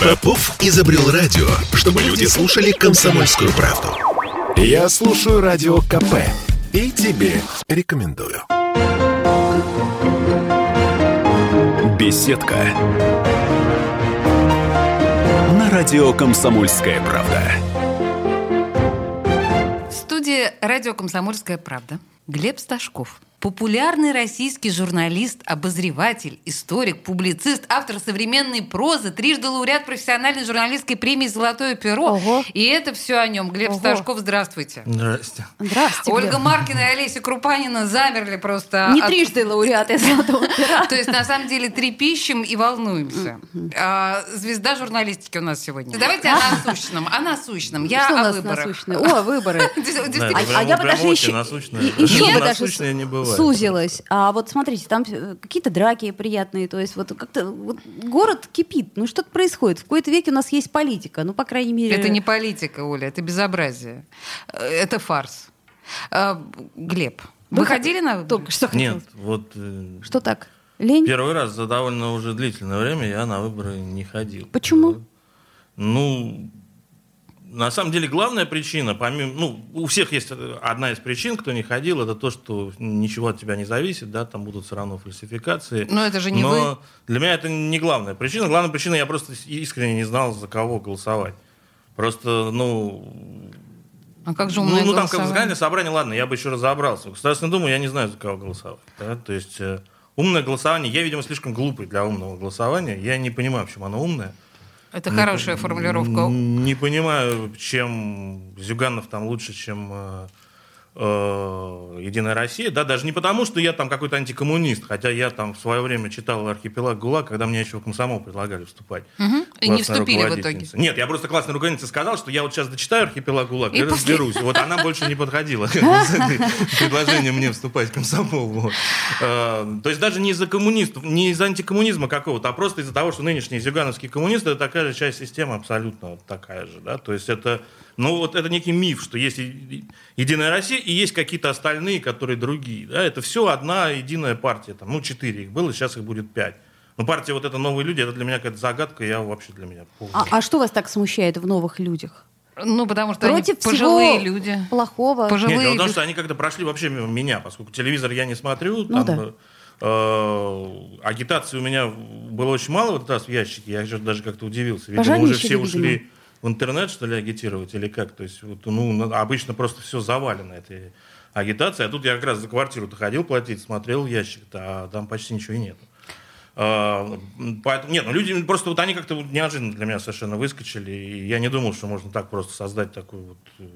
Попов изобрел радио, чтобы люди слушали комсомольскую правду. Я слушаю радио КП и тебе рекомендую. Беседка. На радио «Комсомольская правда». В студии радио «Комсомольская правда» Глеб Сташков – Популярный российский журналист, обозреватель, историк, публицист, автор современной прозы, трижды лауреат профессиональной журналистской премии «Золотое перо». Ого. И это все о нем. Глеб Ого. Сташков, здравствуйте. Здрасте. Здравствуйте. Ольга Глеб. Маркина и Олеся Крупанина замерли просто. Не от- трижды лауреаты золотого пера. То есть, на самом деле, трепещем и волнуемся. А, звезда журналистики у нас сегодня. Давайте о насущном. О насущном. Я о нас выборах. О, выборы. А, а я бы даже еще, насущное не бывает. Сузилась. А вот смотрите, там э, какие-то драки приятные, то есть вот как-то вот город кипит, ну что-то происходит. В какой-то веке у нас есть политика, ну по крайней мере. Это не политика, Оля, это безобразие. Э, Это фарс. А, Глеб, вы Вы ходили на выборы? Только что Нет, вот э, Что так? Лень? первый раз за довольно уже длительное время я на выборы не ходил. Почему? Ну, на самом деле главная причина, помимо, ну, у всех есть одна из причин, кто не ходил, это то, что ничего от тебя не зависит, да, там будут все равно фальсификации. Но это же не Но вы. для меня это не главная причина. Главная причина, я просто искренне не знал, за кого голосовать. Просто, ну, А как же ну, умное ну, там как голосование? собрание, ладно, я бы еще разобрался. В Государственную Думу я не знаю, за кого голосовать. да, То есть э, умное голосование, я, видимо, слишком глупый для умного голосования. Я не понимаю, почему оно умное. Это хорошая формулировка. Не понимаю, чем Зюганов там лучше, чем э, Единая Россия. Да, даже не потому, что я там какой-то антикоммунист, хотя я там в свое время читал «Архипелаг ГУЛАГ», когда мне еще в комсомол предлагали вступать. Мгм. И не вступили в итоге. Нет, я просто классной руководительнице сказал, что я вот сейчас дочитаю «Архипелаг ГУЛАГ» и, И после- разберусь. Вот она больше не подходила предложением мне вступать в комсомол. Э, То есть даже не из-за коммунистов, не из-за антикоммунизма какого-то, а просто из-за того, что нынешние зюгановские коммунисты это такая же часть системы, абсолютно такая же. Да? То есть это, ну, вот это некий миф, что есть Единая Россия и есть какие-то остальные, которые другие. Да? Это все одна единая партия. Там, ну, четыре их было, сейчас их будет пять. Но партия вот это «Новые люди», это для меня какая-то загадка, я вообще для меня полный. А, а что вас так смущает в новых людях? Ну, потому что Против они пожилые всего люди. плохого. Пожилые Нет, дело в том, что они как-то прошли вообще мимо меня, поскольку телевизор я не смотрю, Ну там, да. э, агитации у меня было очень мало в этот раз в ящике, я же даже как-то удивился. Видимо, уже все видимо. ушли в интернет, что ли, агитировать, или как? То есть, вот, ну, обычно просто все завалено этой агитацией, а тут я как раз за квартиру-то ходил платить, смотрел ящик, а там почти ничего и нет. Поэтому, нет, ну люди просто вот они как-то вот неожиданно для меня совершенно выскочили, и я не думал, что можно так просто создать такую вот э,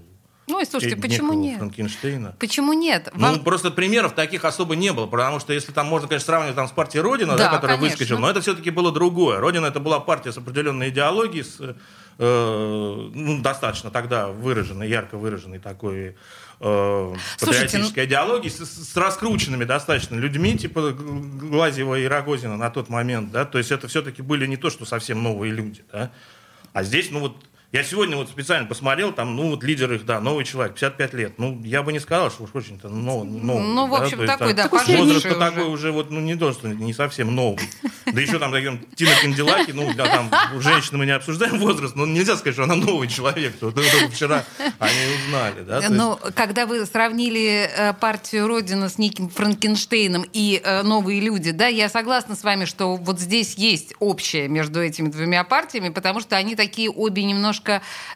Ну, и слушайте, почему нет? Франкенштейна. Почему нет? Вам- Ну, просто примеров таких особо не было, потому что если там можно, конечно, сравнивать там, с партией Родина, да, Да, которая конечно. выскочила, но это все-таки было другое. Родина это была партия с определенной идеологией, с э, ну, достаточно тогда выраженной, ярко выраженной такой э, патриотической идеологией, с, с- с раскрученными достаточно людьми, типа Г- Глазьева и Рогозина на тот момент, да, то есть это все-таки были не то, что совсем новые люди, да, а здесь, ну вот, я сегодня вот специально посмотрел, там, ну вот лидер их, да, новый человек, 55 лет. Ну, я бы не сказал, что уж очень-то новый. Ну, в общем, такой, да, Такой поживший возраст уже. такой уже, вот, ну, не то, что не совсем новый. Да еще там такие Тина Канделаки, ну, да, там, женщины мы не обсуждаем возраст, но нельзя сказать, что она новый человек. Это только вчера они узнали, да. то Но когда вы сравнили э, партию Родина с неким Франкенштейном и э, новые люди, да, я согласна с вами, что вот здесь есть общее между этими двумя партиями, потому что они такие обе немножко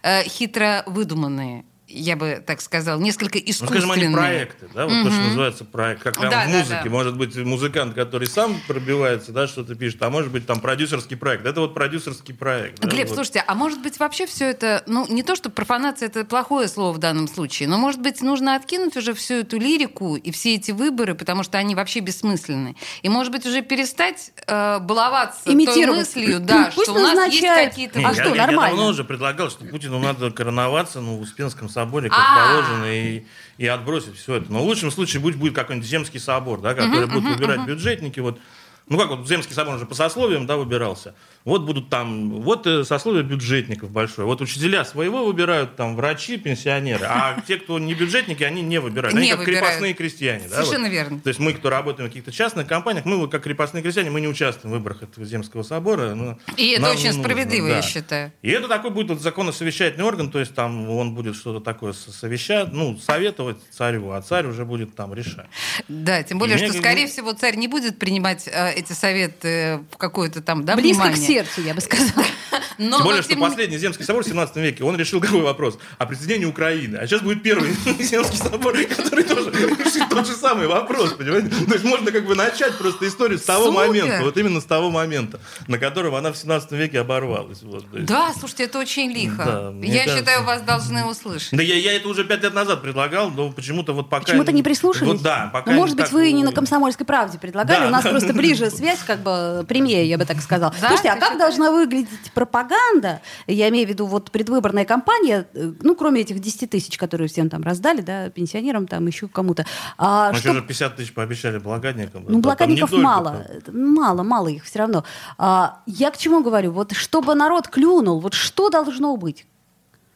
э, хитро выдуманные. Я бы так сказала, несколько Ну, искусственные. скажем, они проекты, да, вот то, что называется проект. Как прям Да, в да, музыке. да. Может быть, музыкант, который сам пробивается, да, что-то пишет, а может быть, там продюсерский проект. Это вот продюсерский проект. да, Глеб, вот. слушайте, а может быть вообще все это, ну не то, что профанация это плохое слово в данном случае, но может быть нужно откинуть уже всю эту лирику и все эти выборы, потому что они вообще бессмысленны. И может быть уже перестать э, баловаться той Имитировать. мыслью, да, Пусть что у нас есть какие-то... А я, что, я- я нормально? давно уже предлагал, что Путину надо короноваться ну, в Успенском соборе, как А. положено, и, и отбросить все это. Но в лучшем случае будет, будет какой-нибудь земский собор, да, который будут выбирать бюджетники. Вот ну как вот Земский собор уже по сословиям, да, выбирался. Вот будут там, вот э, сословие бюджетников большое. Вот учителя своего выбирают, там, врачи, пенсионеры. А те, кто не бюджетники, они не выбирают. Они Не как выбирают. крепостные крестьяне. да, Совершенно вот. верно. То есть мы, кто работаем в каких-то частных компаниях, мы вот как крепостные крестьяне, мы не участвуем в выборах этого Земского собора. И это очень нужно, справедливо, да. я считаю. И это такой будет вот законосовещательный орган, то есть там он будет что-то такое со- совещать, ну, советовать царю, а царь уже будет там решать. Да, тем более, Мне что, как- скорее всего, царь не будет принимать э, эти советы в какое-то там, да, Близко внимание. к сердцу, я бы сказала. Но, Тем более, что тем не- последний Земский собор в 17 веке, он решил какой вопрос? О присоединении Украины. А сейчас будет первый Земский собор, который тоже решит тот же самый вопрос, понимаете? То есть можно как бы начать просто историю с того Супер! момента, вот именно с того момента, на котором она в 17 веке оборвалась. Вот, Да, слушайте, это очень лихо. Да, я кажется. считаю, вас должны услышать. Да я, я это уже пять лет назад предлагал, но почему-то вот пока... Почему-то не прислушались? Вот да, пока Ну, может быть, так, вы не на «Комсомольской правде» предлагали. Да, У нас да. просто ближе связь, как бы прямее, я бы так сказала. Да, Слушайте, а как считаешь? должна выглядеть пропаганда? Я имею в виду вот предвыборная кампания, э, ну, кроме этих 10 тысяч, которые всем там раздали, да, пенсионерам, там еще кому-то. А, Ну, еще же 50 тысяч пообещали благодатникам. Ну, только мало. Это Мало, мало их все равно. А, я к чему говорю? Вот чтобы народ клюнул, вот что должно быть?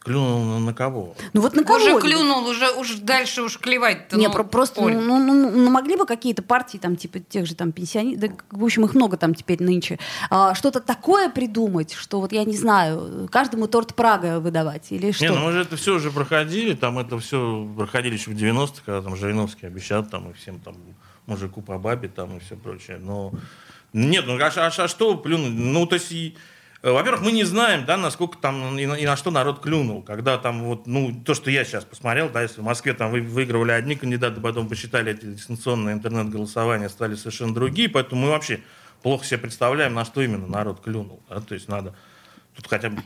Клюнул на- на кого? Ну вот на кого? Уже клюнул, уже уж дальше уж клевать-то. Не, ну, про- просто, Оль. ну, ну, ну, могли бы какие-то партии, там, типа, тех же там пенсионеров, да, в общем, их много там теперь нынче, а, что-то такое придумать, что вот, я не знаю, каждому торт Прага выдавать или что? Не, ну мы же это все уже проходили, там это все проходили еще в 90-х, когда там Жириновский обещал там и всем там мужику по бабе там и все прочее. Но нет, ну а, а а что плюнуть? Ну, то есть, во-первых, мы не знаем, да, насколько там и на, и на что народ клюнул. Когда там вот, ну, то, что я сейчас посмотрел, да, если в Москве там вы- выигрывали одни кандидаты, потом посчитали эти дистанционные интернет-голосования, стали совершенно другие, поэтому мы вообще плохо себе представляем, на что именно народ клюнул. Да? То есть надо тут хотя бы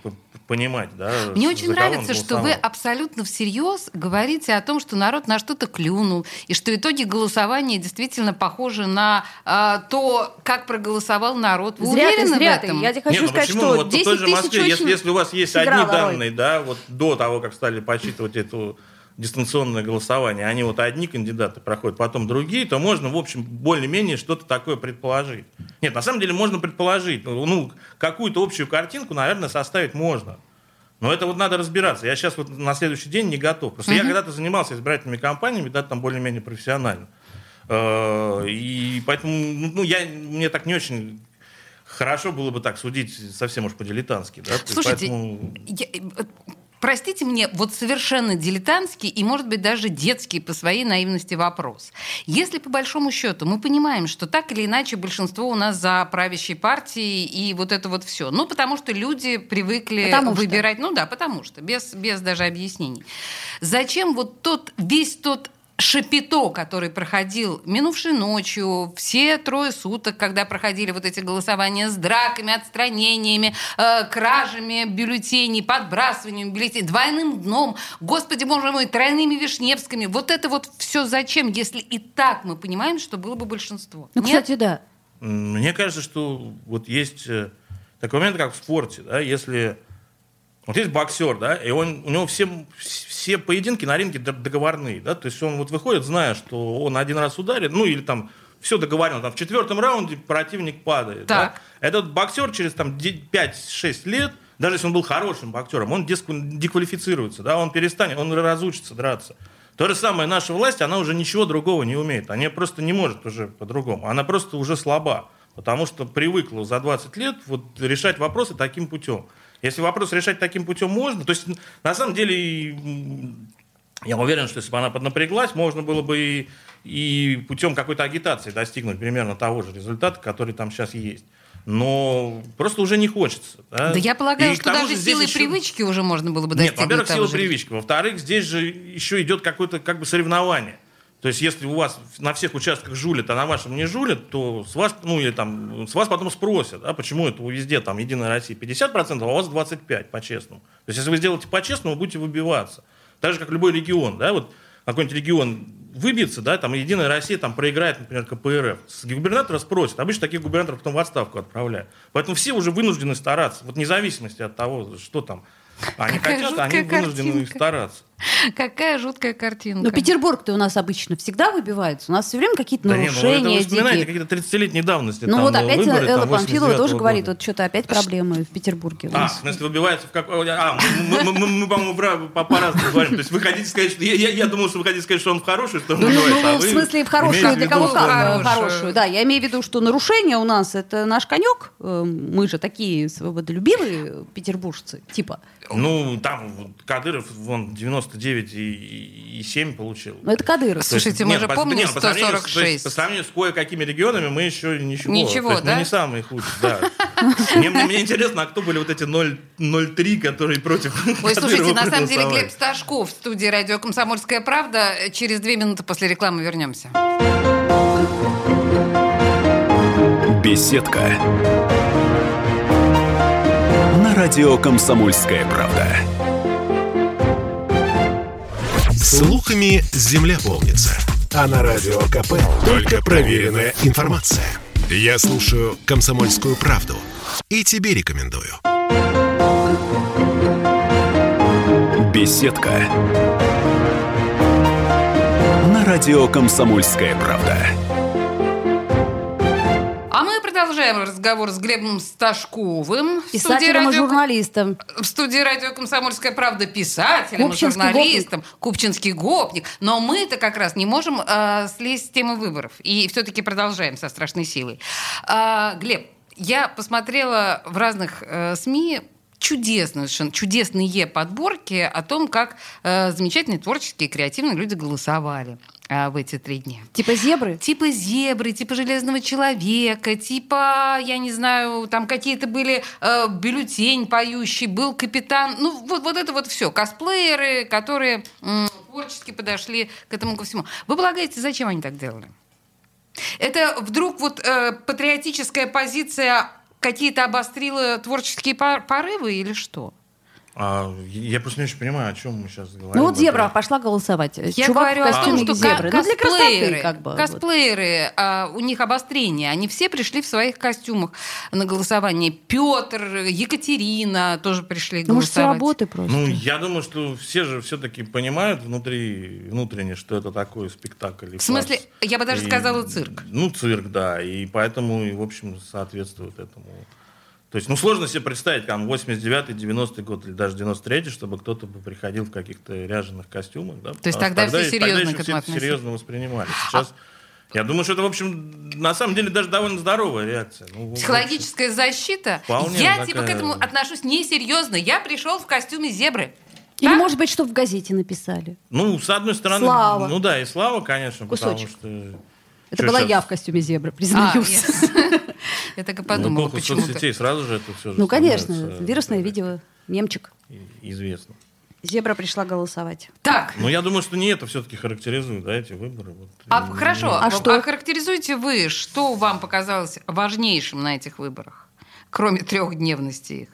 понимать, да. Мне за очень кого он нравится, что вы абсолютно всерьез говорите о том, что народ на что-то клюнул, и что итоги голосования действительно похожи на а, то, как проголосовал народ. Вы зря ты, уверены зря в ты. этом? Я тебе хочу Нет, ну сказать, почему? что вот в 10 той же тысяч Москве, очень если, если у вас есть одни роль. данные, да, вот до того, как стали подсчитывать эту дистанционное голосование, они вот одни кандидаты проходят, потом другие, то можно, в общем, более-менее что-то такое предположить. Нет, на самом деле можно предположить. Ну, какую-то общую картинку, наверное, составить можно. Но это вот надо разбираться. Я сейчас вот на следующий день не готов. Просто я когда-то занимался избирательными кампаниями, да, там более-менее профессионально. Э, И поэтому, ну, я, мне так не очень хорошо было бы так судить совсем уж по-дилетантски. Да? Слушайте, поэтому- я- э, простите мне, вот совершенно дилетантский и, может быть, даже детский по своей наивности вопрос. Если, по большому счету, мы понимаем, что так или иначе большинство у нас за правящей партией и вот это вот все, ну, потому что люди привыкли Потому что. выбирать, ну да, потому что, без, без даже объяснений. Зачем вот тот, весь тот шапито, который проходил минувшей ночью, все трое суток, когда проходили вот эти голосования с драками, отстранениями, э, кражами бюллетеней, подбрасыванием бюллетеней, двойным дном, господи боже мой, тройными вишневскими. Вот это вот все зачем, если и так мы понимаем, что было бы большинство? Ну, Нет? кстати, да. Мне кажется, что вот есть э, такой момент, как в спорте, да, если вот есть боксер, да, и он, у него все, все поединки на ринге договорные, да, то есть он вот выходит, зная, что он один раз ударит, ну или там все договорено, там в четвертом раунде противник падает. да. Так. Этот боксер через там 5-6 лет, даже если он был хорошим боксером, он деквалифицируется, да, он перестанет, он разучится драться. То же самое наша власть, она уже ничего другого не умеет. Она просто не может уже по-другому. Она просто уже слаба. Потому что привыкла за 20 лет вот, решать вопросы таким путем. Если вопрос решать таким путем можно, то есть на самом деле я уверен, что если бы она поднапряглась, можно было бы и, и путем какой-то агитации достигнуть примерно того же результата, который там сейчас есть. Но просто уже не хочется. Да, Да я полагаю, И что даже силой еще- привычки уже можно было бы нет, достигнуть во-первых, того сила же привычки. Во-вторых, здесь же еще идет какое-то как бы соревнование. То есть, если у вас на всех участках жулят, а на вашем не жулят, то с вас, ну, или там, с вас потом спросят, а почему это везде, там, Единая Россия 50%, а у вас 25%, по-честному. То есть, если вы сделаете по-честному, будете выбиваться. Так же, как любой регион, да, вот какой-нибудь регион выбьется, да, там, Единая Россия там проиграет, например, КПРФ. С губернатора спросят. Обычно таких губернаторов потом в отставку отправляют. Поэтому все уже вынуждены стараться, вот вне зависимости от того, что там они хотят, они вынуждены стараться. Какая жуткая картинка. Но Петербург-то у нас обычно всегда выбивается. У нас все время какие-то да ну, нарушения. Не, вы вспоминаете какие-то 30-летней давности. Ну там, вот э, опять выборы, Элла Памфилова тоже года. говорит, вот что-то опять проблемы в Петербурге. А, в смысле выбивается в какой... А, мы, мы, мы, мы по-моему, по-разному говорим. То есть вы хотите сказать, что... Я, я, я думал, что вы хотите сказать, что он в хорошую сторону ну, ну, ну а в смысле в хорошую, для кого как? Хорошую, да. Я имею в виду, что нарушение у нас это наш конек. Э, мы же такие свободолюбивые петербуржцы, типа. Ну, там Кадыров, вон, 90 99,7 получил. Ну, это Кадыров. Слушайте, мы нет, же по, помним нет, 146. По сравнению, с, по сравнению с кое-какими регионами мы еще ничего. Ничего, есть, ну, да? Мы не самые худшие, да. Мне, мне интересно, а кто были вот эти 0,3, которые против Ой, слушайте, на самом деле Глеб Сташков в студии «Радио Комсомольская правда». Через две минуты после рекламы вернемся. Беседка. На радио «Комсомольская правда». Слухами земля полнится. А на радио КП только проверенная информация. Я слушаю «Комсомольскую правду» и тебе рекомендую. Беседка. На радио «Комсомольская правда». Продолжаем разговор с Глебом Сташковым. Писателем и радио- журналистом. В студии радио «Комсомольская правда» писателем, и Купчинский журналистом, Купчинский гопник. Но мы-то как раз не можем э, слезть с темы выборов. И все-таки продолжаем со страшной силой. А, Глеб, я посмотрела в разных э, СМИ чудесные, чудесные подборки о том, как э, замечательные творческие, креативные люди голосовали э, в эти три дня. Типа зебры. Типа зебры, типа железного человека, типа, я не знаю, там какие-то были э, бюллетень поющий, был капитан. Ну, вот, вот это вот все. Косплееры, которые м, творчески подошли к этому ко всему. Вы полагаете, зачем они так делали? Это вдруг вот э, патриотическая позиция какие-то обострила творческие пор- порывы или что? А, я просто не очень понимаю, о чем мы сейчас говорим. Ну вот Это- зебра пошла голосовать. Я Чувак говорю в о том, костюме что зебры. ка- Ну, для красоты, косплееры, как бы. вот. косплееры, а, у них обострение. Они все пришли в своих костюмах на голосование. Петр, Екатерина тоже пришли Ну, может, с голосовать. работы просто. Ну, я думаю, что все же все-таки понимают внутри, внутренне, что это такой спектакль. и В смысле, фарс. я бы даже И, сказала, цирк. Ну, цирк, да. И поэтому, и, в общем, соответствует этому. То есть, ну, сложно себе представить, там, 89-й, 90-й год или даже 93-й, чтобы кто-то бы приходил в каких-то ряженых костюмах, да? То есть Потому тогда что все серьезно тогда еще все это серьезно воспринимали. Сейчас, я думаю, что это, в общем, на самом деле даже довольно здоровая реакция. Ну, в общем, Психологическая защита. Вполне я такая- типа к этому отношусь несерьезно. Я пришел в костюме зебры. Или, Да? может быть, что в газете написали. Ну, с одной стороны, Слава. ну да, и слава, конечно, Кусочек. потому что... Это Чё была щас? я в костюме зебры, А, признаюсь. я- Я так и В подумала, эпоху почему-то. соцсетей сразу же это все Ну, конечно, вирусное видео, мемчик. Известно. Зебра пришла голосовать. Так, Но я думаю, что не это все-таки характеризует, да, эти выборы. Вот. а хорошо, А а что? охарактеризуйте вы, что вам показалось важнейшим на этих выборах, кроме трехдневности их?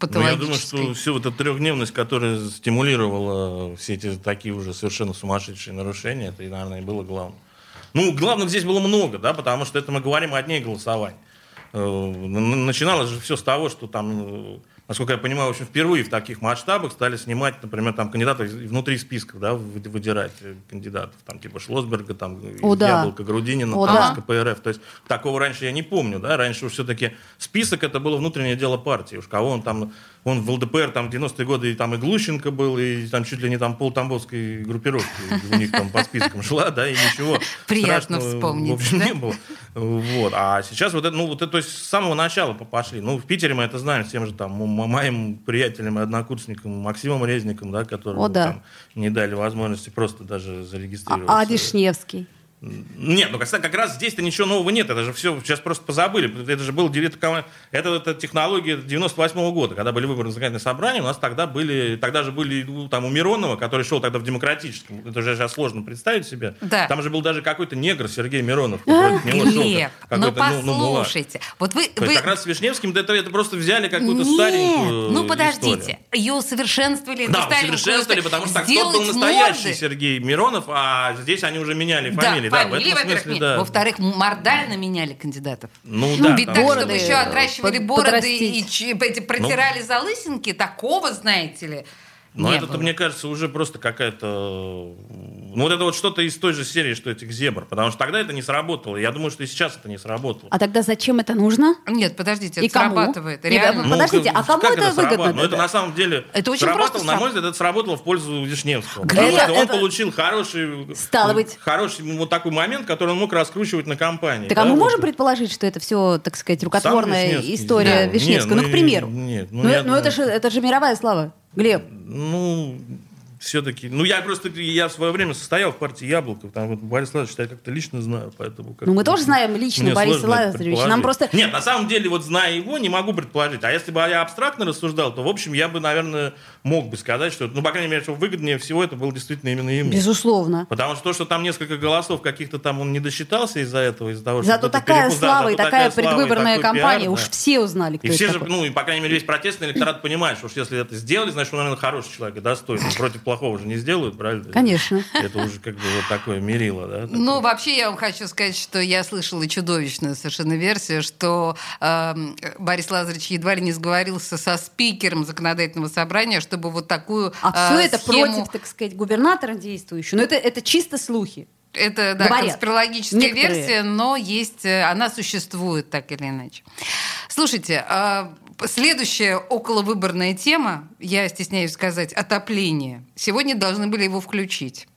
Ну, я думаю, что всю вот эту трехдневность, которая стимулировала все эти такие уже совершенно сумасшедшие нарушения, это, наверное, и было главным. Ну, главных здесь было много, да, потому что это мы говорим о дне голосования. Э, Начиналось же все с того, что там, э, насколько я понимаю, в общем, впервые в таких масштабах стали снимать, например, там кандидатов внутри списков, да, вы- выдирать э, кандидатов, там, типа Шлосберга, там, О, да. Яблоко, Грудинина, О, там, да. КПРФ. То есть такого раньше я не помню, да, раньше уж все-таки список это было внутреннее дело партии. Уж кого он там, он в ЛДПР там в 90-е годы и там и Глущенко был, и там чуть ли не там пол Тамбовской группировки у них там по спискам шла, да, и ничего Приятно вспомнить, В общем, да? не было. Вот. А сейчас вот это, ну, вот это, то есть с самого начала по- пошли. Ну, в Питере мы это знаем с тем же там моим приятелем и однокурсником Максимом Резником, да, которому О, да. там не дали возможности просто даже А, зарегистрироваться. а Вишневский? Нет, ну как, раз здесь-то ничего нового нет. Это же все сейчас просто позабыли. Это же был девят- это, это, это технология 98 года, когда были выборы на законодательное собрание. У нас тогда были, тогда же были ну, там у Миронова, который шел тогда в демократическом. Это же сейчас сложно представить себе. Да. Там же был даже какой-то негр Сергей Миронов. него шел Глеб, ну ну, послушайте. Вот вы, вы... как раз с Вишневским да, это, это просто взяли какую-то Нет, старенькую ну историю. подождите, ее усовершенствовали, Да, усовершенствовали, историю. потому что так, тот был настоящий морды. Сергей Миронов, а здесь они уже меняли Да, фамилии. Да, фамилии, во-первых, нет. да. Во-вторых, мордально меняли кандидатов. Ну, да, Ведь там- так, Бороды, чтобы еще отращивали под- бороды подрастить. и ч- эти протирали залысинки, такого, знаете ли, Но Не это, было. мне кажется, уже просто какая-то... Ну, вот это вот что-то из той же серии, что этих зебр. Потому что тогда это не сработало. Я думаю, что и сейчас это не сработало. А тогда зачем это нужно? Нет, подождите, И это кому? срабатывает. И Реально. Ну, подождите, а кому как это выгодно? Ну, это на самом деле Это очень сработало, просто на мой взгляд, это сработало в пользу Вишневского. Потому что он это- получил хороший, Стало быть. хороший вот такой момент, который он мог раскручивать на компании. Так а да, мы вот. можем предположить, что это все, так сказать, рукотворная Вишневский история сделал. Вишневского? Не, Ну, к ну, примеру. нет, ну, ну, я ну, это, думаю- же, это же мировая слава. Глеб, Ну, все-таки... Ну, я просто... Я в свое время состоял в партии «Яблоко». Там вот Борис Владимирович я как-то лично знаю, поэтому... ну как-то мы тоже знаем лично Бориса Лазаревича. Нам просто... Нет, на самом деле, вот зная его, не могу предположить. А если бы я абстрактно рассуждал, то, в общем, я бы, наверное, мог бы сказать, что, ну, по крайней мере, что выгоднее всего это было действительно именно ему. Безусловно. Потому что то, что там несколько голосов каких-то там он не досчитался из-за этого, из-за того, что Зато такая перепутал, слава и зато такая и предвыборная кампания, уж да. все узнали, кто И все же, ну, и, по крайней мере, весь протестный электорат понимает, что уж если это сделали, значит, он, наверное, хороший человек и достойный. Против плохого же не сделают, правильно? Конечно. Это уже как бы вот такое мерило, да? такое. Ну, вообще, я вам хочу сказать, что я слышала чудовищную совершенно версию, что эм, Борис Лазаревич едва ли не сговорился со спикером законодательного собрания, чтобы вот такую А э, все это схему- против, так сказать, губернатора действующего. Но это, это чисто слухи. Это, да, Говорят. конспирологическая Некоторые. версия, но есть, э, она существует так или иначе. Слушайте, а, следующая околовыборная тема, я стесняюсь сказать, отопление. Сегодня должны были его включить.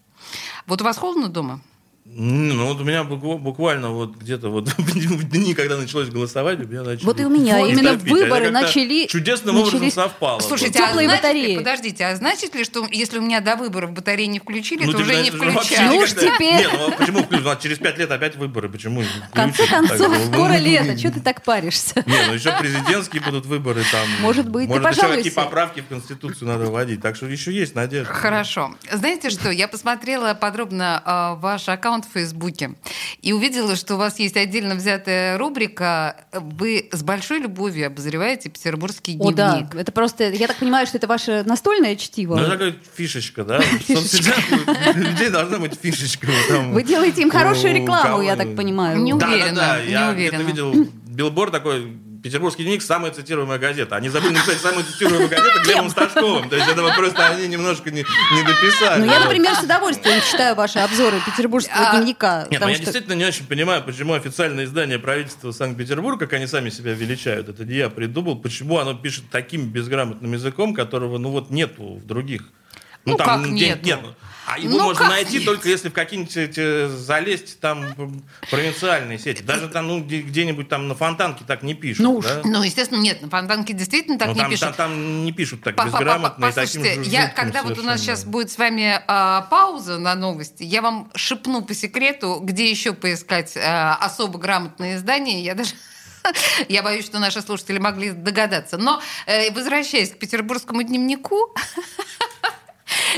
Вот у вас холодно дома? Ну, вот у меня буква- буквально вот где-то вот в дни, когда началось голосовать, у меня начали... Вот и у меня. Вот. Именно топить. А выборы начали- Чудесным образом начались- совпало. Слушайте, Вот. а Теплые значит батареи. ли, подождите, а значит ли, что если у меня до выборов батареи не включили, Ну, то ты, уже не включают? Ну уж теперь. Нет, ну а почему включить? Ну, а через пять лет опять выборы, почему В конце концов, Так, ну, скоро лето. Что ты так паришься? Не, ну еще президентские будут выборы там. Может быть, ты Может, еще пожалуйся. какие поправки в Конституцию надо вводить. Так что еще есть надежда. Хорошо. Знаете что, я посмотрела подробно э, ваш аккаунт в Фейсбуке и увидела, что у вас есть отдельно взятая рубрика. Вы с большой любовью обозреваете петербургский О, да. дневник. Это просто, я так понимаю, что это ваше настольное чтиво. Ну, это такая фишечка, да? В соцсетях у людей должна быть фишечка. Вы делаете им хорошую рекламу, я так понимаю. Не Да, уверена, да, да. не Я где-то видел билборд такой, Петербургский дневник, самая цитируемая газета. Они забыли написать самую цитируемую газету Глебом Сташковым. То есть это вот просто они немножко не, не дописали. Ну, я, например, с удовольствием читаю ваши обзоры петербургского А, дневника. Нет, ну потому я что- действительно не очень понимаю, почему официальное издание правительства Санкт-Петербурга, как они сами себя величают, это не я придумал, почему оно пишет таким безграмотным языком, которого, ну вот, нету в других. Ну, как где- нету? Нет, а его Ну, можно найти нет? только если в какие-нибудь эти, залезть там провинциальные сети. Даже там, ну, где- где-нибудь там на фонтанке так не пишут. Ну уж. да? Ну, естественно, нет, на фонтанке действительно так Ну, не там, пишут. там- там не пишут так Па- па- па- безграмотно Послушайте, я, когда вот у нас сейчас будет с вами а, пауза на новости, я вам шепну по секрету, где еще поискать а, особо грамотные издания. Я даже я боюсь, что наши слушатели могли догадаться. Но э, возвращаясь к петербургскому дневнику,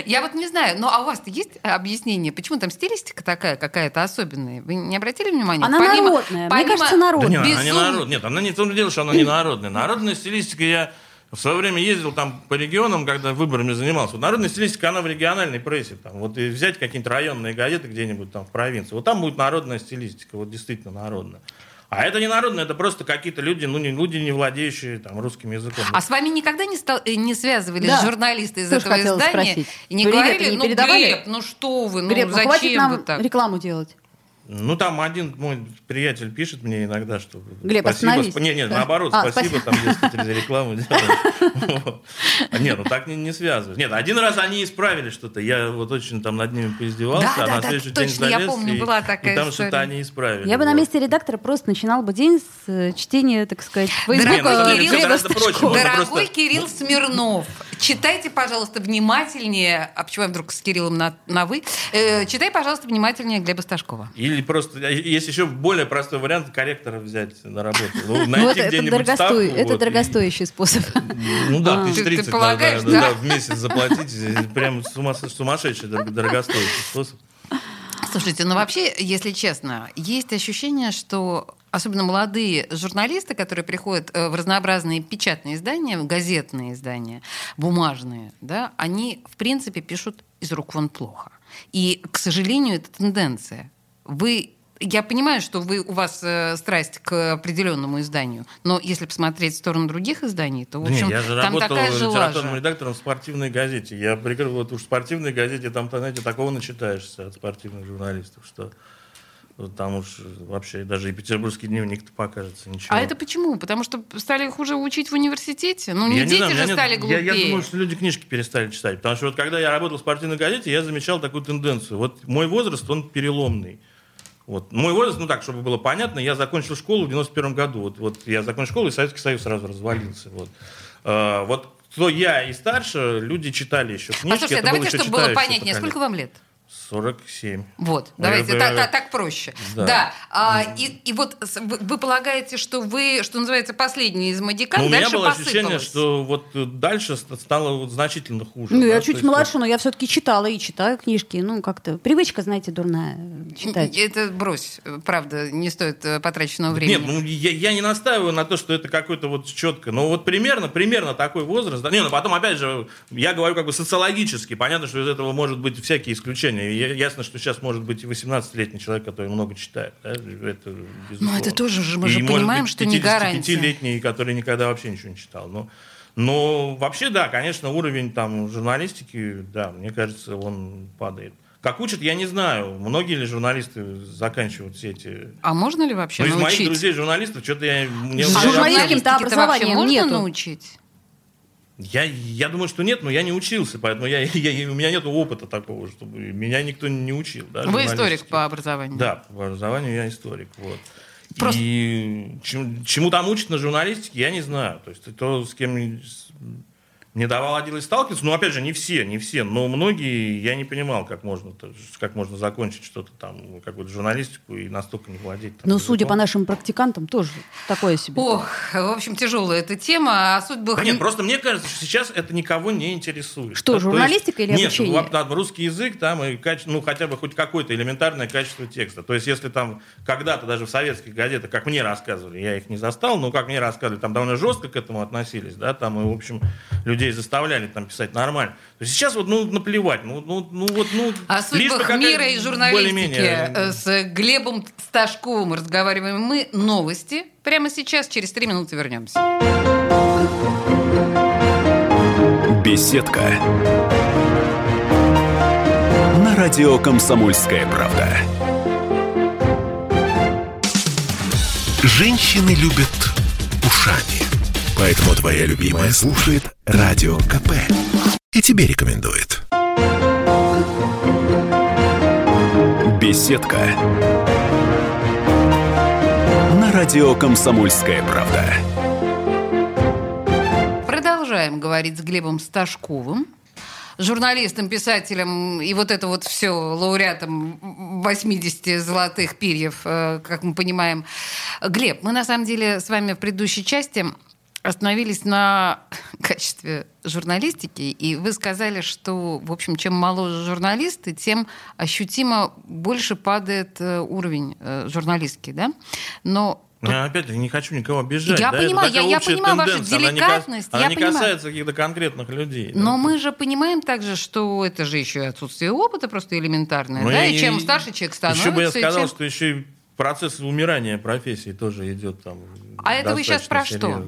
я вот не знаю, ну а у вас-то есть объяснение, почему там стилистика такая какая-то особенная? Вы не обратили внимания? Она народная. Мне кажется, Да народная. нет, она не Безумно. народ. Нет, она не в том дело, что она не народная. Народная стилистика я в свое время ездил там по регионам, когда выборами занимался. Вот народная стилистика, она в региональной прессе. Там, вот и взять какие-нибудь районные газеты где-нибудь там в провинции. Вот там будет народная стилистика, вот действительно народная. А это не народное, это просто какие-то люди, ну, не люди, не владеющие там, русским языком. А с вами никогда не, стал- э, не связывались Да. журналисты из Тоже этого издания спросить. и не Привет, говорили, не ну, передавали? Глеб, ну что вы, ну Глеб, ну зачем вы так? рекламу делать. Ну, там один мой приятель пишет мне иногда, что... Глеб, спасибо, сп- Не, нет, Да. наоборот, А, спасибо, там, дескать, за рекламу делаешь. А Нет, ну так не, связываешь. Нет, один раз они исправили что-то, я вот очень там над ними поиздевался, а да, на да, следующий день точно, я залез, помню, и, была такая и там что-то они исправили. Я бы на месте редактора просто начинал бы день с э, чтения, так сказать, Дорогой. Можно Дорогой Кирилл Смирнов, читайте, пожалуйста, внимательнее, а почему я вдруг с Кириллом на, на «вы», Э, читай, пожалуйста, внимательнее Глеба Сташкова. Или просто, а есть еще более простой вариант, корректора взять на работу. Ну, Ну, найти где-нибудь ставку, это дорогостоящий способ. Ну да, А. тысяч Ты- ты тридцать надо, в месяц заплатить. Прям сума- сумасшедший дор- дорогостоящий способ. Слушайте, ну вообще, если честно, есть ощущение, что особенно молодые журналисты, которые приходят э, в разнообразные печатные издания, газетные издания, бумажные, да, они, в принципе, пишут из рук вон плохо. И, к сожалению, это тенденция. Вы я понимаю, что вы, у вас э, страсть к определенному изданию, но если посмотреть в сторону других изданий, то, в Да не, общем, я же там такая же литературным лажа. редактором в спортивной газете. Я прикрыл вот уж в спортивной газете, там, знаете, такого начитаешься от спортивных журналистов, что там уж вообще даже и петербургский дневник-то покажется ничего. А это почему? Потому что стали хуже учить в университете? Ну, не Я дети знаю, у же меня нет- стали я- глупее. Я, думаю, что люди книжки перестали читать. Потому что вот когда я работал в спортивной газете, я замечал такую тенденцию. Вот мой возраст, он переломный. Вот. Мой возраст, ну так, чтобы было понятно, я закончил школу в 91 году. Вот, вот я закончил школу, и Советский Союз сразу развалился. Вот, А, вот кто я и старше, люди читали еще книжки. Послушайте, это давайте, чтобы было понятнее, сколько вам лет? 47. Вот, Ну, давайте, это- так, так- так проще. Да. Да. а, и, и вот вы, полагаете, что вы, что называется, последний из магикан, Но Ну, у меня дальше было ощущение, посыпалось? что вот э, дальше ст- стало вот значительно хуже. Ну, да, я чуть есть младше, но я все-таки читала и читаю книжки. Ну, как-то привычка, знаете, дурная э, читать. Это брось, правда, не стоит э, потраченного времени. Нет, ну я, я не настаиваю на то, что это какой-то вот четко. Но вот примерно, примерно такой возраст. Да, не, ну потом, опять же, я говорю как бы социологически. Понятно, что из этого может быть всякие исключения. И я- ясно, что сейчас может быть и 18-летний человек, который много читает. да, это, безусловно. Ну, это тоже же, мы И же понимаем, быть, что не гарантия. 55-летний, который никогда вообще ничего не читал. Но, но вообще, да, конечно, уровень там журналистики, да, мне кажется, он падает. Как учат, я не знаю. Многие ли журналисты заканчивают все эти А можно ли вообще ну, из моих научить? друзей журналистов что-то я... Мне А уже- журналистским-то образованием можно нету. научить? Я, я думаю, что нет, но я не учился, поэтому я, я- у меня нет опыта такого, чтобы меня никто не учил. Да, Вы историк по образованию. Да, по образованию я историк. Вот. Просто- И чему, чему там учат на журналистике, я не знаю. То есть то, с кем не- с- мне доводилось сталкиваться, ну, опять же, не все, не все, но многие, я не понимал, как можно, как можно закончить что-то там, какую-то журналистику и настолько не владеть. там, Но, Ну, судя по нашим практикантам, тоже такое себе. Ох, в общем, тяжелая эта тема. О судьбах... Да нет, просто мне кажется, что сейчас это никого не интересует. Что, То- то журналистика или нет, обучение? вот, да, русский язык там и каче- ну хотя бы хоть какое-то элементарное качество текста. То есть если там когда-то даже в советских газетах, как мне рассказывали, я их не застал, но как мне рассказывали, там довольно жестко к этому относились, да, там и в общем людей заставляли там писать нормально. То есть сейчас вот ну наплевать, ну ну ну вот ну О судьбах мира и журналистики э, с Глебом Сташковым разговариваем мы. Новости. Прямо сейчас, через три минуты вернемся. Беседка. На радио «Комсомольская правда». Женщины любят ушами. Поэтому твоя любимая слушает Радио КП. И тебе рекомендует. Беседка. На радио «Комсомольская правда». Продолжаем говорить с Глебом Сташковым, журналистом, писателем и вот это вот все лауреатом 80 золотых перьев, э, как мы понимаем. Глеб, мы на самом деле с вами в предыдущей части остановились на качестве журналистики, и вы сказали, что, в общем, чем моложе журналисты, тем ощутимо больше падает э, уровень э, журналистский, да? Но Я опять-таки не хочу никого обижать. Я да, понимаю, я- я понимаю вашу тенденция, она не деликатность, Она я не касается каких-то конкретных людей. да. Но мы же понимаем также, что это же еще и отсутствие опыта просто элементарное, Ну, да, и чем старше человек становится... Еще бы я сказал, тем- что еще и процесс умирания профессии тоже идет там. А это вы сейчас про что?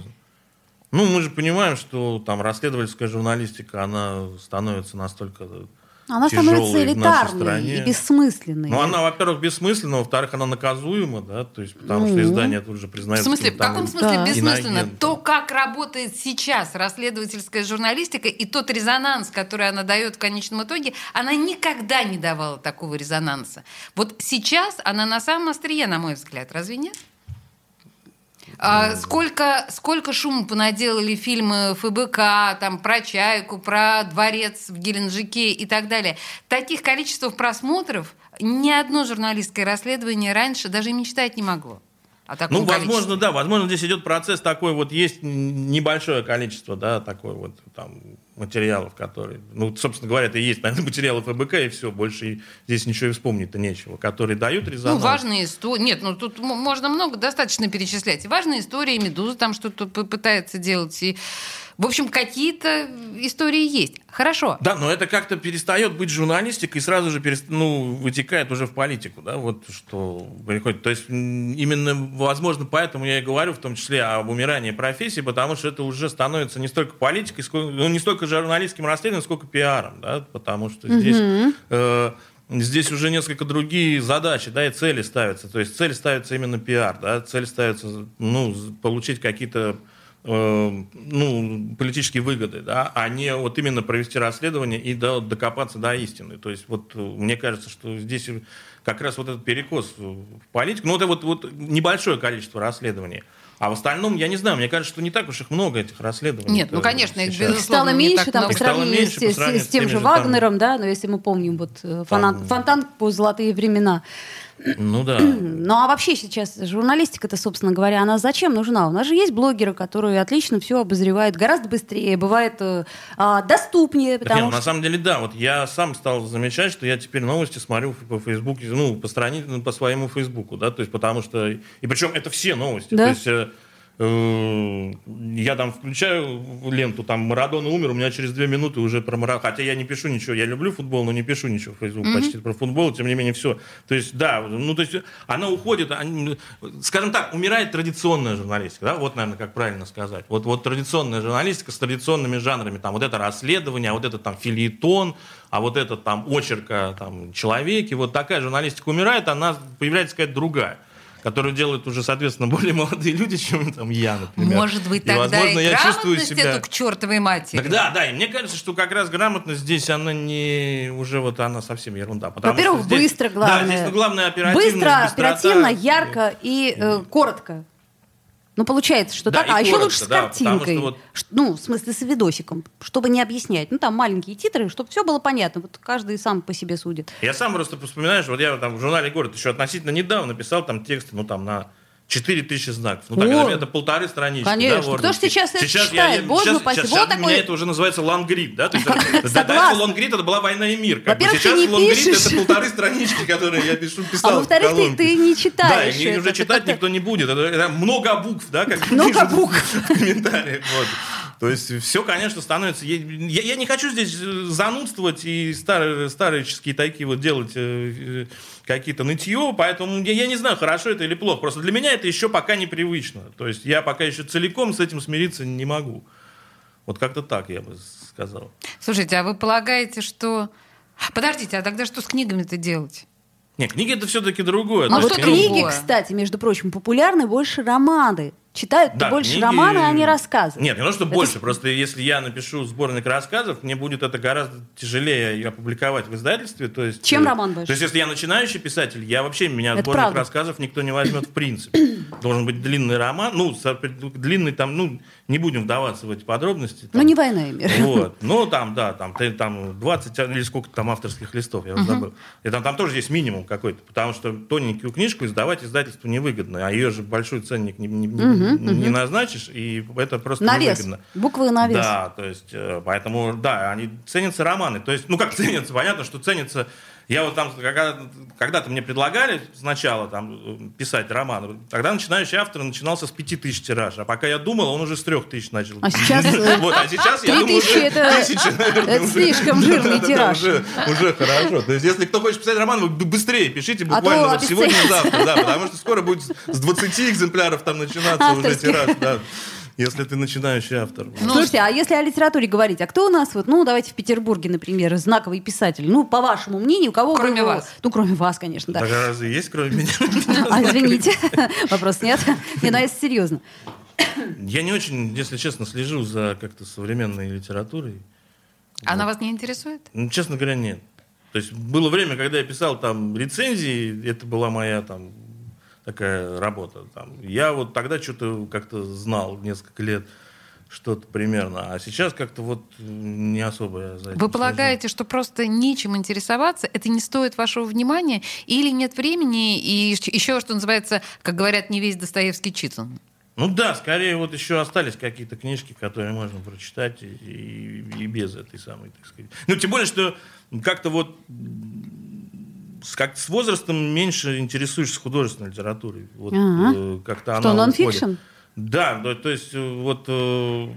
Ну, мы же понимаем, что там расследовательская журналистика, она становится настолько Она тяжелой становится в нашей элитарной стране. и бессмысленной. Ну, она, во-первых, бессмысленна, во-вторых, она наказуема, да, то есть, потому что Ну. издание тут же В признается... смысле, в каким-то там каком смысле Да. бессмысленно? То, как работает сейчас расследовательская журналистика и тот резонанс, который она дает в конечном итоге, она никогда не давала такого резонанса. Вот сейчас она на самом острие, на мой взгляд, разве нет? А, сколько, сколько шума понаделали фильмы ФБК, там, про Чайку, про дворец в Геленджике и так далее. Таких количествов просмотров ни одно журналистское расследование раньше даже и мечтать не могло. Таком Ну, возможно, количестве. да, возможно, здесь идет процесс такой, вот есть небольшое количество, да, такой вот там материалов, которые, ну, собственно говоря, это и есть, наверное, материалы ФБК, и все, больше и здесь ничего и вспомнить-то нечего, которые дают Ну, резонанс. важные истории. Нет, ну тут можно много достаточно перечислять. И важные истории, Медуза там что-то пытается делать. И, в общем, какие-то истории есть. Хорошо. Да, но это как-то перестает быть журналистикой и сразу же перест... ну, вытекает уже в политику, да, вот что приходит. То есть именно, возможно, поэтому я и говорю в том числе об умирании профессии, потому что это уже становится не столько политикой, сколько, ну, не столько журналистским расследованием, сколько пиаром, да, потому что здесь... Э, здесь уже несколько другие задачи, да, и цели ставятся. То есть цель ставится именно пиар, да, цель ставится, ну, получить какие-то ну, политические выгоды, да, а не вот именно провести расследование и до, докопаться до истины. То есть вот э, мне кажется, что здесь как раз вот этот перекос в политику, ну это вот, вот небольшое количество расследований. А в остальном, я не знаю, мне кажется, что не так уж их много этих расследований. Нет, ну, конечно, их, безусловно, Стало меньше, там, по сравнению, с, с, с, с тем же Вагнером, да, но если мы помним, вот, э, фонтан, фонтан по золотые времена, ну да. Ну а вообще сейчас журналистика-то, собственно говоря, она зачем нужна? У нас же есть блогеры, которые отлично все обозревают гораздо быстрее, бывает э, а, доступнее. Потому Нет, что... На самом деле, да. Вот я сам стал замечать, что я теперь новости смотрю по Фейсбуку, ну, по странице, по своему Фейсбуку, да, то есть потому что... И причем это все новости. Да? То есть Э, я там включаю ленту, там Марадона умер, у меня через две минуты уже про Марадона. Хотя я не пишу ничего, я люблю футбол, но не пишу ничего в Facebook mm-hmm. почти про футбол, тем не менее все. То есть, да, ну то есть она уходит, они, скажем так, умирает традиционная журналистика, да, вот, наверное, как правильно сказать. Вот, вот традиционная журналистика с традиционными жанрами, там вот это расследование, а вот это там филитон, а вот это там очерка там человеки, вот такая журналистика умирает, она появляется какая-то другая которую делают уже, соответственно, более молодые люди, чем там я, например. Может быть, тогда и, возможно, и я чувствую себя... эту к чертовой матери. Так, да, да, и мне кажется, что как раз грамотность здесь, она не... уже вот она совсем ерунда. Во-первых, здесь... быстро, главное. Да, здесь ну, главное оперативность, Быстро, быстрота. оперативно, ярко и э, коротко. Ну, получается, что да, так. А еще лучше с да, картинкой. Что вот... Ну, в смысле, с видосиком, чтобы не объяснять. Ну, там маленькие титры, чтобы все было понятно. Вот каждый сам по себе судит. Я сам просто вспоминаю, что вот я там в журнале «Город» еще относительно недавно писал там тексты, ну, там на 4 тысячи знаков. Ну, так, это полторы странички. Конечно. Да, Кто же сейчас это сейчас читает? Я, Боже сейчас, упаси. Сейчас, вот такой... меня это уже называется лонгрид. Да? То есть, до этого лонгрид это была «Война и мир». Как бы. Сейчас лонгрид это полторы странички, которые я пишу, писал А во-вторых, ты, ты не читаешь. Да, и уже читать никто не будет. Это, это много букв, да? Как много букв. В комментариях. Вот. То есть все, конечно, становится... Я, я, я не хочу здесь занудствовать и старые, старые такие вот делать э, какие-то нытье, поэтому я, я не знаю, хорошо это или плохо. Просто для меня это еще пока непривычно. То есть я пока еще целиком с этим смириться не могу. Вот как-то так я бы сказал. Слушайте, а вы полагаете, что... Подождите, а тогда что с книгами-то делать? Нет, книги это все-таки другое. А что книги, другое. кстати, между прочим, популярны больше романы. Читают да, больше книги... романы, а не рассказы. Нет, не то, что это... больше. Просто если я напишу сборник рассказов, мне будет это гораздо тяжелее опубликовать в издательстве. То есть, Чем э, роман больше? То есть, если я начинающий писатель, я вообще, меня это сборник правда. рассказов никто не возьмет в принципе. Должен быть длинный роман. Ну, длинный там, ну, не будем вдаваться в эти подробности. Там. Ну, не война и мир. Вот. Ну, там, да, там, там 20 или сколько там авторских листов, я уже uh-huh. забыл. И там, там тоже есть минимум какой-то, потому что тоненькую книжку издавать издательству невыгодно, а ее же большой ценник не, не, uh-huh, uh-huh. не назначишь, и это просто на невыгодно. Буквы на вес. Да, то есть, э, поэтому, да, они ценятся романы. То есть, ну, как ценятся, понятно, что ценятся я вот там, когда-то мне предлагали сначала там писать роман, тогда начинающий автор начинался с пяти тысяч тираж, а пока я думал, он уже с трех тысяч начал. А сейчас, э, вот, а сейчас я думаю, уже это, тысячи, наверное, это слишком жирный тираж. Уже, уже хорошо. То есть, если кто хочет писать роман, вы быстрее пишите, а буквально вот сегодня-завтра, да, потому что скоро будет с 20 экземпляров там начинаться уже тираж. Да если ты начинающий автор. Ну, Слушайте, а если о литературе говорить, а кто у нас, вот, ну, давайте в Петербурге, например, знаковый писатель, ну, по вашему мнению, у кого... Кроме вас. Ну, кроме вас, конечно, да. Так а разве есть кроме меня? А, извините, вопрос нет. Не, ну, а если серьезно. Я не очень, если честно, слежу за как-то современной литературой. Она вас не интересует? Ну, честно говоря, нет. То есть было время, когда я писал там рецензии, это была моя там такая работа. Там. Я вот тогда что-то как-то знал несколько лет что-то примерно. А сейчас как-то вот не особо за Вы полагаете, слежу. что просто нечем интересоваться, это не стоит вашего внимания, или нет времени, и еще, что называется, как говорят, не весь Достоевский читан? Ну да, скорее вот еще остались какие-то книжки, которые можно прочитать и, и, и без этой самой, так сказать. Ну, тем более, что как-то вот с, как, с возрастом меньше интересуешься художественной литературой. Вот, ага. э, как-то Что, нонфикшн? Да, то, то есть э, вот э,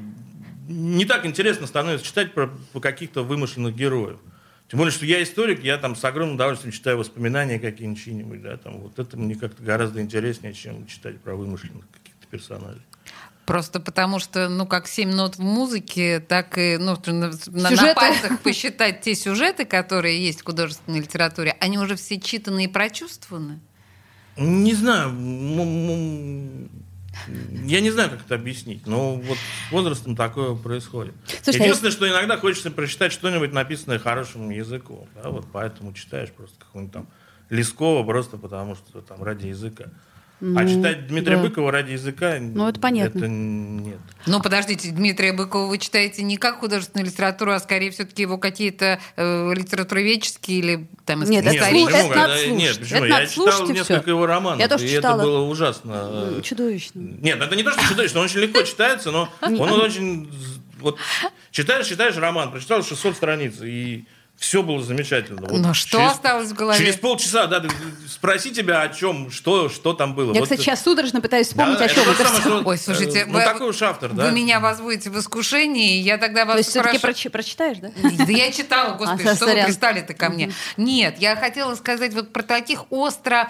не так интересно становится читать про, про каких-то вымышленных героев. Тем более, что я историк, я там с огромным удовольствием читаю воспоминания какие-нибудь да, там, вот это мне как-то гораздо интереснее, чем читать про вымышленных каких-то персонажей. Просто потому что, ну, как семь нот в музыке, так и ну, на, на пальцах посчитать те сюжеты, которые есть в художественной литературе, они уже все читаны и прочувствованы. Не знаю. Я не знаю, как это объяснить, но вот с возрастом такое происходит. Слушай, а Единственное, что иногда хочется прочитать что-нибудь написанное хорошим языком. Да, вот поэтому читаешь просто какого-нибудь там Лескова просто потому, что там ради языка. Ну, а читать Дмитрия да. Быкова ради языка... Ну, это понятно. Это нет. Ну, подождите, Дмитрия Быкова вы читаете не как художественную литературу, а скорее все-таки его какие-то э, литературоведческие или там Нет, это, нет, почему? это надо Нет, почему? Это я читал несколько все. его романов, Я тоже и читала. это было ужасно. Ну, чудовищно. Нет, это не то, что чудовищно, он очень легко читается, но он очень... Вот, читаешь, читаешь роман, прочитал 600 страниц, и все было замечательно. Вот Но что через, осталось в голове? Через полчаса, да, спроси тебя о чем, что, что там было. Я, вот, кстати, сейчас судорожно пытаюсь вспомнить, да, о чем это, это самое, Ой, слушайте, э, ну, вы, такой уж автор, да? Вы меня возводите в искушении, я тогда вас То есть все-таки проч- прочитаешь, да? Да я читала, господи, а, что сорян. вы пристали-то ко мне. Нет, я хотела сказать вот про таких остро,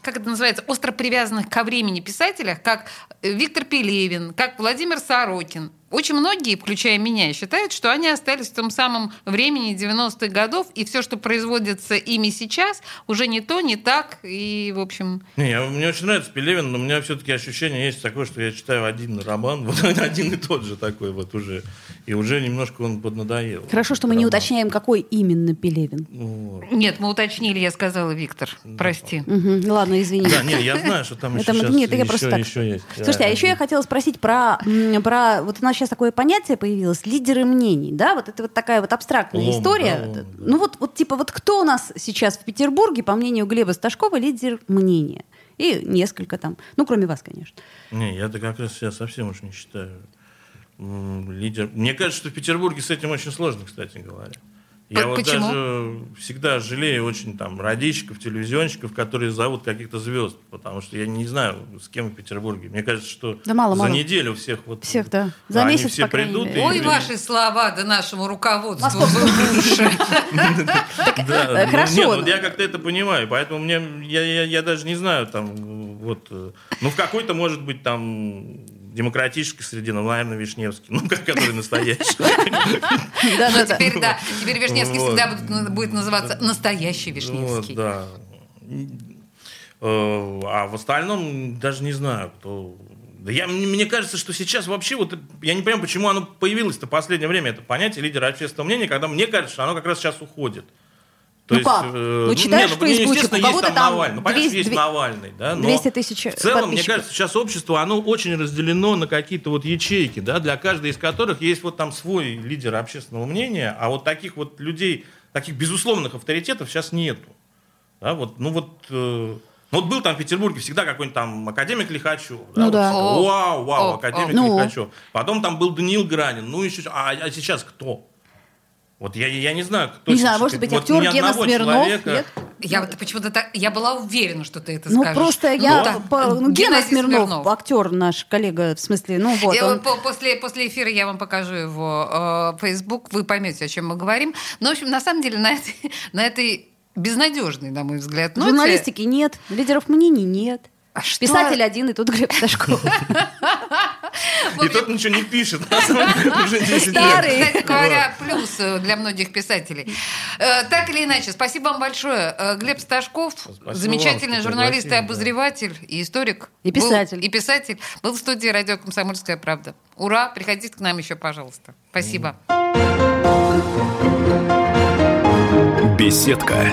как это называется, остро привязанных ко времени писателях, как Виктор Пелевин, как Владимир Сорокин. Очень многие, включая меня, считают, что они остались в том самом времени 90-х годов, и все, что производится ими сейчас, уже не то, не так, и, в общем... Не, я, мне очень нравится Пелевин, но у меня все-таки ощущение есть такое, что я читаю один роман, вот один и тот же такой вот уже, и уже немножко он поднадоел. Хорошо, что мы роман. не уточняем, какой именно Пелевин. Вот. Нет, мы уточнили, я сказала, Виктор, да. прости. Угу, ладно, извини. Да, нет, я знаю, что там еще, сейчас, нет, я еще, просто так. еще есть. Слушайте, а еще я хотела спросить про, про вот у нас сейчас такое понятие появилось, лидеры мнений, да, вот это вот такая вот абстрактная Лом, история. Да, ну вот, вот типа вот кто у нас сейчас в Петербурге, по мнению Глеба Сташкова, лидер мнения? И несколько там, ну кроме вас, конечно. Не, я-то как раз себя совсем уж не считаю лидер. Мне кажется, что в Петербурге с этим очень сложно, кстати говоря. Я вот даже всегда жалею очень там радищиков, телевизионщиков, которые зовут каких-то звезд, потому что я не знаю, с кем в Петербурге. Мне кажется, что да мало, за мало. неделю всех вот всех, да, за а, месяц все придут. И, Ой, ваши слова да нашему руководству э, Хорошо. Нет, я как-то это понимаю, поэтому мне я даже не знаю там вот, э, ну в какой-то может быть там демократической среде, ну, наверное, Вишневский, ну, который настоящий. Да, да, теперь, да, теперь Вишневский всегда будет называться настоящий Вишневский. Да. Э, а в остальном даже не знаю, кто да я, мне кажется, что сейчас вообще вот я не понимаю, почему оно появилось-то в последнее время, это понятие лидера общественного мнения, когда мне кажется, что оно как раз сейчас уходит. То ну есть, как? Э, ну, читаешь ну, нет, ну, естественно, есть там, там Навальный. Ну, понятно, 200, есть Навальный. Да? Но 200 тысяч В целом, мне кажется, сейчас общество, оно очень разделено на какие-то вот ячейки, да, для каждой из которых есть вот там свой лидер общественного мнения, а вот таких вот людей, таких безусловных авторитетов сейчас нету. Да, вот, ну вот... Э, ну, вот был там в Петербурге всегда какой-нибудь там академик Лихачев. Да, ну да. Вот, вау, вау, о, академик о, ну. Лихачев. Потом там был Даниил Гранин. Ну, еще... А, а сейчас кто? Вот я, я не знаю, кто... Не знаю, может быть, вот актер Гена Смирнов, человека... нет? Я вот почему-то так, я была уверена, что ты это ну, скажешь. Просто я, да. по, ну, Гена Смирнов, Смирнов, актер наш коллега, в смысле, ну вот. Я, он... после, после эфира я вам покажу его э, Facebook, вы поймете, о чем мы говорим. Но, в общем, на самом деле, на этой, на этой безнадежной, на мой взгляд, ноте... Журналистики нет, лидеров мнений нет. А что? Писатель один, и тут Глеб Сашков. И тот ничего не пишет. Уже 10 Старый. Кстати говоря, плюс э, для многих писателей. Э, так или иначе, спасибо вам большое. Э, Глеб Сташков, замечательный журналист и обозреватель, и историк. И писатель. И писатель. Был в студии радио «Комсомольская правда». Ура! Приходите к нам еще, пожалуйста. Спасибо. Беседка